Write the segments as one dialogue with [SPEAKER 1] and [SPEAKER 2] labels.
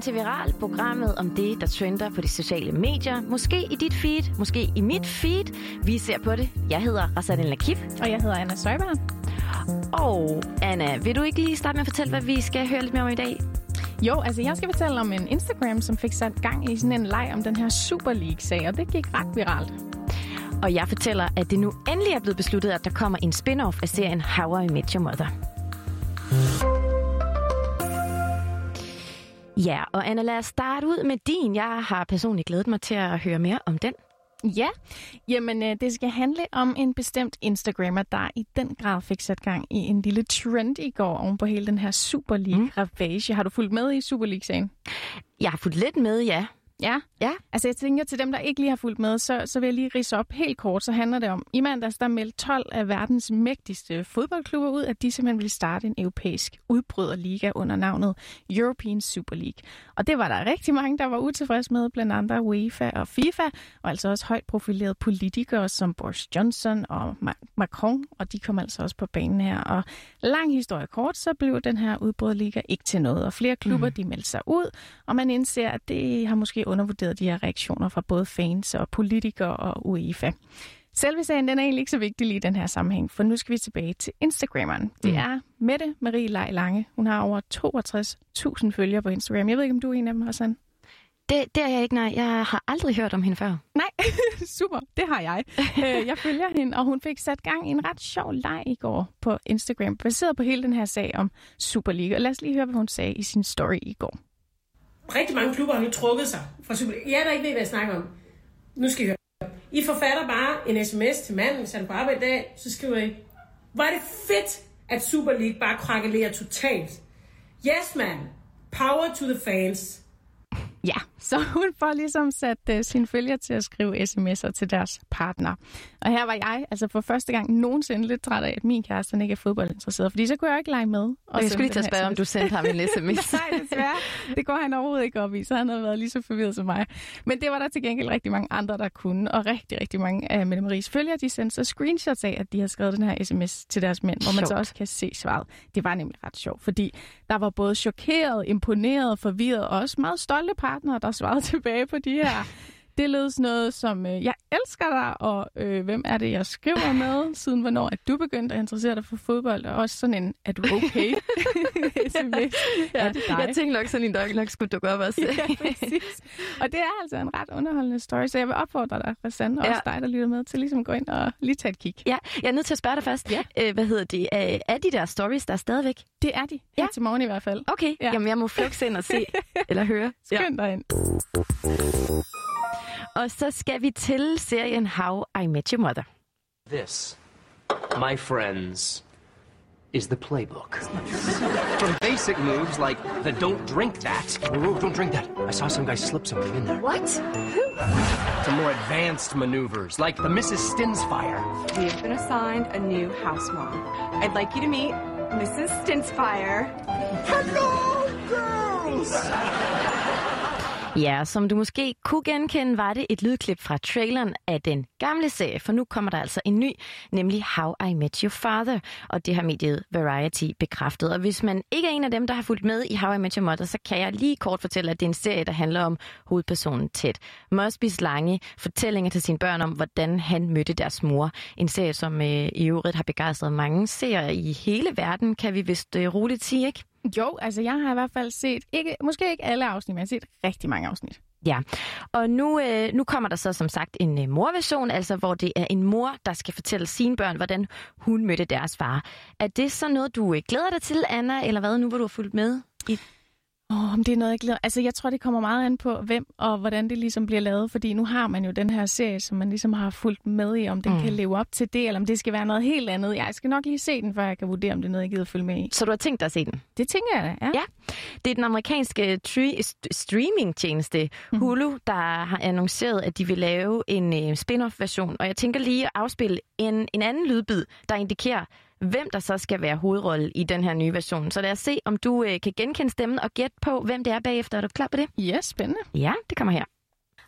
[SPEAKER 1] Velkommen til Viral, programmet om det, der trender på de sociale medier. Måske i dit feed, måske i mit feed. Vi ser på det. Jeg hedder Rasadin Lakif.
[SPEAKER 2] Og jeg hedder Anna Søjberg.
[SPEAKER 1] Og Anna, vil du ikke lige starte med at fortælle, hvad vi skal høre lidt mere om i dag?
[SPEAKER 2] Jo, altså jeg skal fortælle om en Instagram, som fik sat gang i sådan en leg om den her Super League-sag, og det gik ret viralt.
[SPEAKER 1] Og jeg fortæller, at det nu endelig er blevet besluttet, at der kommer en spin-off af serien How I Met Your Mother. Ja, og Anna, lad os starte ud med din. Jeg har personligt glædet mig til at høre mere om den.
[SPEAKER 2] Ja, jamen øh, det skal handle om en bestemt Instagrammer, der i den grad fik sat gang i en lille trend i går oven på hele den her Super League-ravage. Mm. Har du fulgt med i Super League-sagen?
[SPEAKER 1] Jeg har fulgt lidt med, ja.
[SPEAKER 2] Ja.
[SPEAKER 1] Ja.
[SPEAKER 2] Altså jeg tænker, til dem, der ikke lige har fulgt med, så, så vil jeg lige rise op helt kort. Så handler det om, i mandags der meldte 12 af verdens mægtigste fodboldklubber ud, at de simpelthen ville starte en europæisk udbryderliga under navnet European Super League. Og det var der rigtig mange, der var utilfredse med, blandt andre UEFA og FIFA, og altså også højt profilerede politikere som Boris Johnson og Macron, og de kom altså også på banen her. Og lang historie kort, så blev den her udbryderliga ikke til noget, og flere klubber mm. de meldte sig ud, og man indser, at det har måske undervurderet de her reaktioner fra både fans og politikere og UEFA. Selve sagen den er egentlig ikke så vigtig lige i den her sammenhæng, for nu skal vi tilbage til Instagrammeren. Det mm. er Mette Marie Lej Lange. Hun har over 62.000 følgere på Instagram. Jeg ved ikke, om du er en af dem, Hassan?
[SPEAKER 1] Det, det er jeg ikke, nej. Jeg har aldrig hørt om hende før.
[SPEAKER 2] Nej, super. Det har jeg. Øh, jeg følger hende, og hun fik sat gang i en ret sjov leg i går på Instagram, baseret på hele den her sag om Super League. Og lad os lige høre, hvad hun sagde i sin story i går
[SPEAKER 3] rigtig mange klubber har nu trukket sig fra Superliga. Jeg der ikke ved, hvad jeg snakker om. Nu skal I høre. I forfatter bare en sms til manden, hvis han er på arbejde i dag, så skriver I, hvor er det fedt, at Super League bare krakelerer totalt. Yes, man. Power to the fans.
[SPEAKER 2] Ja, så hun får ligesom sat uh, sine følger til at skrive sms'er til deres partner. Og her var jeg altså for første gang nogensinde lidt træt af, at min kæreste ikke er fodboldinteresseret, fordi så kunne jeg ikke lege med.
[SPEAKER 1] Og jeg skulle lige til at spørge, om du sendte ham en sms.
[SPEAKER 2] Nej, desværre. Det går han overhovedet ikke op i, så han havde været lige så forvirret som mig. Men det var der til gengæld rigtig mange andre, der kunne, og rigtig, rigtig mange af Mette Maries følger, de sendte så screenshots af, at de har skrevet den her sms til deres mænd, hvor man så også kan se svaret. Det var nemlig ret sjovt, fordi der var både chokeret, imponeret, forvirret og også meget stolte partnere, der svarede tilbage på de her det lød sådan noget som, øh, jeg elsker dig, og øh, hvem er det, jeg skriver med, siden hvornår er du begyndt at interessere dig for fodbold, og også sådan en, er du okay?
[SPEAKER 1] SMS. ja, er det dig? Jeg tænkte nok sådan en dag nok skulle dukke op også.
[SPEAKER 2] ja, præcis. Og det er altså en ret underholdende story, så jeg vil opfordre dig, Rassan, og ja. også dig, der lytter med, til ligesom at gå ind og lige tage et kig.
[SPEAKER 1] Ja, jeg er nødt til at spørge dig først. Ja. Øh, hvad hedder det? Er, er de der stories der stadigvæk?
[SPEAKER 2] Det er de. Her ja. til morgen i hvert fald.
[SPEAKER 1] Okay, ja. jamen jeg må flux ind og se, eller høre.
[SPEAKER 2] Skynd dig ind.
[SPEAKER 1] Og så skal vi til serien How I Met Your Mother.
[SPEAKER 4] This, my friends, is the playbook. From basic moves like the don't drink that. Whoa, don't drink that. I saw some guy slip something in there.
[SPEAKER 1] What? Who?
[SPEAKER 4] To more advanced maneuvers like the Mrs. Stinsfire.
[SPEAKER 5] We have been assigned a new house mom. I'd like you to meet Mrs. Stinsfire.
[SPEAKER 4] Hello, girls!
[SPEAKER 1] Ja, som du måske kunne genkende, var det et lydklip fra traileren af den gamle serie, for nu kommer der altså en ny, nemlig How I Met Your Father, og det har mediet Variety bekræftet. Og hvis man ikke er en af dem, der har fulgt med i How I Met Your Mother, så kan jeg lige kort fortælle, at det er en serie, der handler om hovedpersonen Ted Mosbys lange fortællinger til sine børn om, hvordan han mødte deres mor. En serie, som øh, i øvrigt har begejstret mange seere i hele verden, kan vi vist øh, roligt sige, ikke?
[SPEAKER 2] Jo, altså jeg har i hvert fald set, ikke, måske ikke alle afsnit, men jeg har set rigtig mange afsnit.
[SPEAKER 1] Ja, og nu, øh, nu kommer der så som sagt en øh, morversion, altså hvor det er en mor, der skal fortælle sine børn, hvordan hun mødte deres far. Er det så noget, du øh, glæder dig til, Anna, eller hvad, nu hvor du har fulgt med i
[SPEAKER 2] Åh, oh, det er noget, jeg glæder. Altså, jeg tror, det kommer meget an på, hvem og hvordan det ligesom bliver lavet. Fordi nu har man jo den her serie, som man ligesom har fulgt med i, om den mm. kan leve op til det, eller om det skal være noget helt andet. Jeg skal nok lige se den, før jeg kan vurdere, om det er noget, jeg gider følge med i.
[SPEAKER 1] Så du har tænkt dig at se den?
[SPEAKER 2] Det tænker jeg da, ja.
[SPEAKER 1] ja. Det er den amerikanske tri- streaming-tjeneste mm. Hulu, der har annonceret, at de vil lave en uh, spin-off-version. Og jeg tænker lige at afspille en, en anden lydbid, der indikerer, hvem der så skal være hovedrolle i den her nye version. Så lad os se, om du øh, kan genkende stemmen og gætte på, hvem det er bagefter. Er du klar på det?
[SPEAKER 2] Ja, yes, spændende.
[SPEAKER 1] Ja, det kommer her.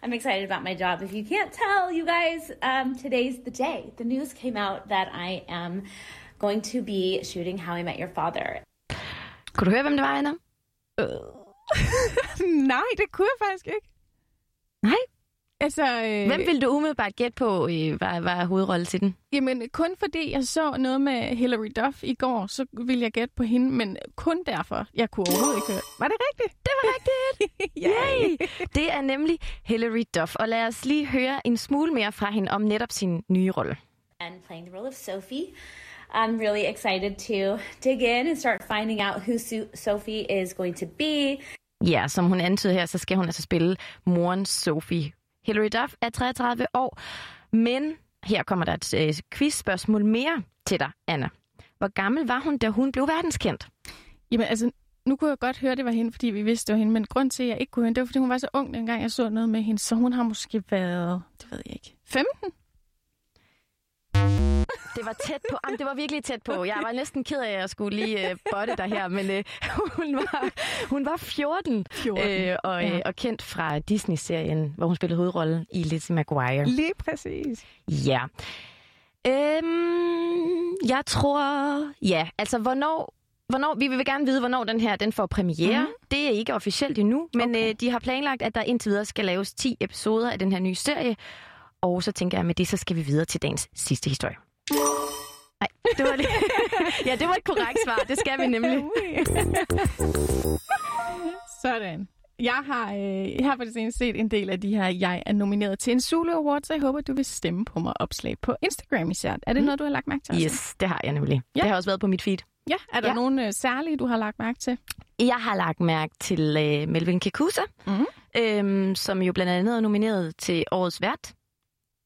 [SPEAKER 6] I'm excited about my job. If you can't tell, you guys, um, today's the day. The news came out that I am going to be shooting How I Met Your Father.
[SPEAKER 1] Kunne du høre, hvem det var, Anna?
[SPEAKER 2] Øh, Nej, det kunne jeg faktisk ikke.
[SPEAKER 1] Nej?
[SPEAKER 2] Altså, øh,
[SPEAKER 1] Hvem vil du umiddelbart gætte på, øh, var, var hovedrolle til den?
[SPEAKER 2] Jamen, kun fordi jeg så noget med Hillary Duff i går, så ville jeg gætte på hende, men kun derfor. Jeg kunne overhovedet ikke høre. Var det rigtigt?
[SPEAKER 1] Det var rigtigt! Yay! Det er nemlig Hilary Duff, og lad os lige høre en smule mere fra hende om netop sin nye rolle.
[SPEAKER 6] And playing the role of Sophie. I'm really excited to dig in and start finding out who Sophie is going to be.
[SPEAKER 1] Ja, som hun antyder her, så skal hun altså spille moren Sophie. Hilary Duff er 33 år, men her kommer der et øh, quizspørgsmål mere til dig, Anna. Hvor gammel var hun, da hun blev verdenskendt?
[SPEAKER 2] Jamen, altså, nu kunne jeg godt høre, det var hende, fordi vi vidste, det var hende, men grund til, at jeg ikke kunne høre, det var, fordi hun var så ung, dengang jeg så noget med hende, så hun har måske været, det ved jeg ikke, 15?
[SPEAKER 1] Det var tæt på. Jamen, det var virkelig tæt på. Jeg var næsten ked af, at jeg skulle lige øh, botte dig her, men øh, hun, var, hun var 14,
[SPEAKER 2] 14,
[SPEAKER 1] øh, og, øh,
[SPEAKER 2] ja.
[SPEAKER 1] og kendt fra Disney-serien, hvor hun spillede hovedrollen i Lizzie McGuire.
[SPEAKER 2] Lige præcis.
[SPEAKER 1] Ja. Øhm, jeg tror... Ja, altså hvornår... Hvornår, vi vil gerne vide, hvornår den her den får premiere. Mm. Det er ikke officielt endnu, men okay. øh, de har planlagt, at der indtil videre skal laves 10 episoder af den her nye serie. Og så tænker jeg, at med det, så skal vi videre til dagens sidste historie. Nej, det var det. ja, det var et korrekt svar. Det skal vi nemlig.
[SPEAKER 2] Sådan. Jeg har, øh, jeg har på det seneste set en del af de her, jeg er nomineret til en Zulu Award, så jeg håber, du vil stemme på mig opslag på Instagram især. Er det noget, du har lagt mærke til? også?
[SPEAKER 1] Yes, det har jeg nemlig.
[SPEAKER 2] Ja.
[SPEAKER 1] Det har også været på mit feed.
[SPEAKER 2] Ja, er der
[SPEAKER 1] Ja.
[SPEAKER 2] nogen øh, særlige, du har lagt mærke til?
[SPEAKER 1] Jeg har lagt mærke til øh, Melvin Kekusa,
[SPEAKER 2] Mhm.
[SPEAKER 1] øhm, som jo blandt andet er nomineret til årets vært.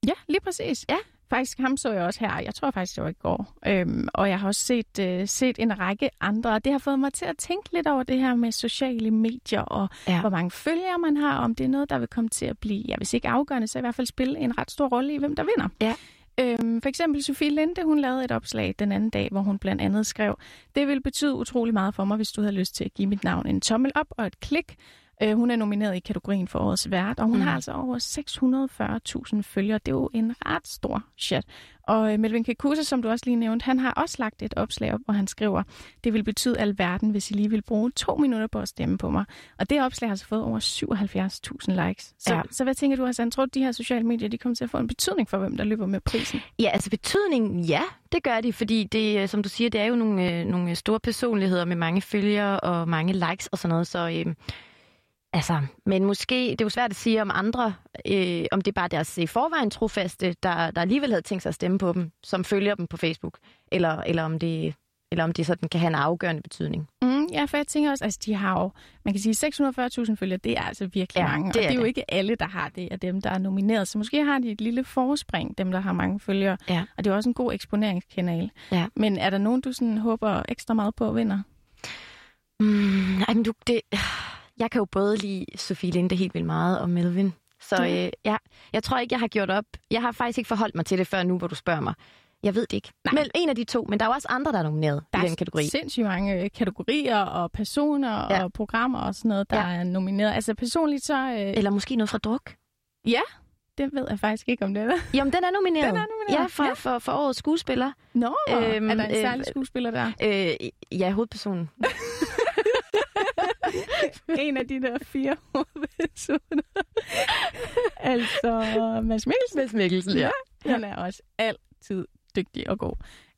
[SPEAKER 2] Ja, lige præcis.
[SPEAKER 1] Ja.
[SPEAKER 2] Faktisk, ham så jeg også her. Jeg tror faktisk, det var i går. Øhm, og jeg har også set, øh, set en række andre. Og det har fået mig til at tænke lidt over det her med sociale medier, og
[SPEAKER 1] Ja.
[SPEAKER 2] hvor mange følgere man har, om det er noget, der vil komme til at blive, ja, hvis ikke afgørende, så i hvert fald spille en ret stor rolle i, hvem der vinder.
[SPEAKER 1] Ja.
[SPEAKER 2] Øhm, for eksempel Sofie Linde, hun lavede et opslag den anden dag, hvor hun blandt andet skrev, det vil betyde utrolig meget for mig, hvis du havde lyst til at give mit navn en tommel op og et klik. Øh, hun er nomineret i kategorien for årets vært, og hun
[SPEAKER 1] Mm.
[SPEAKER 2] har altså over 640.000 følgere. Det er jo en ret stor chat. Og øh, Melvin Kekusa, som du også lige nævnte, han har også lagt et opslag op, hvor han skriver, det vil betyde alverden, hvis I lige vil bruge to minutter på at stemme på mig. Og det opslag har så fået over 77.000 likes. Så,
[SPEAKER 1] Ja.
[SPEAKER 2] ja. så hvad tænker du, Hassan? Tror du, de her sociale medier, de kommer til at få en betydning for, hvem der løber med prisen?
[SPEAKER 1] Ja, altså betydningen, ja, det gør de, fordi det, øh, som du siger, det er jo nogle, øh, nogle store personligheder med mange følgere og mange likes og sådan noget, så øh, altså, men måske, det er jo svært at sige om andre, øh, om det er bare deres i forvejen trofaste, der, der alligevel havde tænkt sig at stemme på dem, som følger dem på Facebook, eller, eller om det eller om det sådan kan have en afgørende betydning.
[SPEAKER 2] Mm, ja, for jeg tænker også, altså de har jo, man kan sige 640.000 følgere, det er altså virkelig
[SPEAKER 1] Ja,
[SPEAKER 2] mange.
[SPEAKER 1] det
[SPEAKER 2] og
[SPEAKER 1] er
[SPEAKER 2] det er jo ikke alle, der har det af dem, der er nomineret. Så måske har de et lille forspring, dem der har mange følgere.
[SPEAKER 1] Ja.
[SPEAKER 2] Og det er også en god eksponeringskanal.
[SPEAKER 1] Ja.
[SPEAKER 2] Men er der nogen, du sådan håber ekstra meget på at vinder?
[SPEAKER 1] Mm, ej, men du, det, jeg kan jo både lide Sofie Linde helt vildt meget, og Melvin. Så øh, ja, jeg tror ikke, jeg har gjort op. Jeg har faktisk ikke forholdt mig til det før nu, hvor du spørger mig. Jeg ved det ikke.
[SPEAKER 2] Nej.
[SPEAKER 1] Men en af de to, men der er også andre, der er nomineret
[SPEAKER 2] Der
[SPEAKER 1] i den kategori.
[SPEAKER 2] er sindssygt mange øh, kategorier og personer
[SPEAKER 1] Ja.
[SPEAKER 2] og programmer og sådan noget, der
[SPEAKER 1] Ja.
[SPEAKER 2] er nomineret. Altså personligt så... Øh,
[SPEAKER 1] Eller måske noget fra druk.
[SPEAKER 2] ja, det ved jeg faktisk ikke, om det er.
[SPEAKER 1] Jamen, den er nomineret.
[SPEAKER 2] Den er nomineret,
[SPEAKER 1] Ja, for,
[SPEAKER 2] ja.
[SPEAKER 1] For, for årets skuespiller.
[SPEAKER 2] Nå,
[SPEAKER 1] Øhm,
[SPEAKER 2] øhm, er der en
[SPEAKER 1] øh,
[SPEAKER 2] særlig skuespiller der?
[SPEAKER 1] Øh, ja, hovedpersonen.
[SPEAKER 2] en af de der fire hovedpersoner. altså, Mads Mikkelsen.
[SPEAKER 1] Mads Mikkelsen,
[SPEAKER 2] ja. Han er også altid dygtig og god.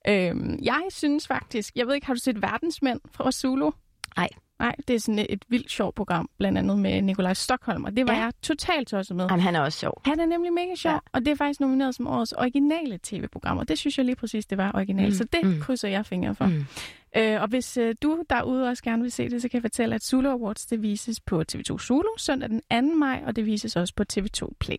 [SPEAKER 2] Øhm, jeg synes faktisk, jeg ved ikke, har du set Verdensmænd fra Zulu?
[SPEAKER 1] Nej.
[SPEAKER 2] Nej, det er sådan et, vildt sjovt program, blandt andet med Nikolaj Stockholm, og det var
[SPEAKER 1] Ja.
[SPEAKER 2] jeg totalt tosset med.
[SPEAKER 1] Jamen, han er også sjov.
[SPEAKER 2] Han er nemlig mega sjov,
[SPEAKER 1] Ja.
[SPEAKER 2] og det er faktisk nomineret som årets originale tv-program, og det synes jeg lige præcis, det var originalt.
[SPEAKER 1] Mm.
[SPEAKER 2] Så det
[SPEAKER 1] mm.
[SPEAKER 2] krydser jeg fingre for.
[SPEAKER 1] Mm.
[SPEAKER 2] Øh, og hvis øh, du derude også gerne vil se det, så kan jeg fortælle, at Zulu Awards det vises på TV2 Zulu søndag den 2. maj, og det vises også på TV2 Play.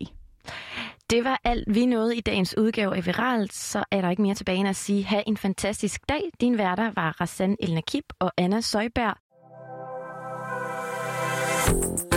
[SPEAKER 1] Det var alt, vi nåede i dagens udgave af Viralt. Så er der ikke mere tilbage end at sige, ha' en fantastisk dag. Din værter var Rassan El Nakib og Anna Søjberg. you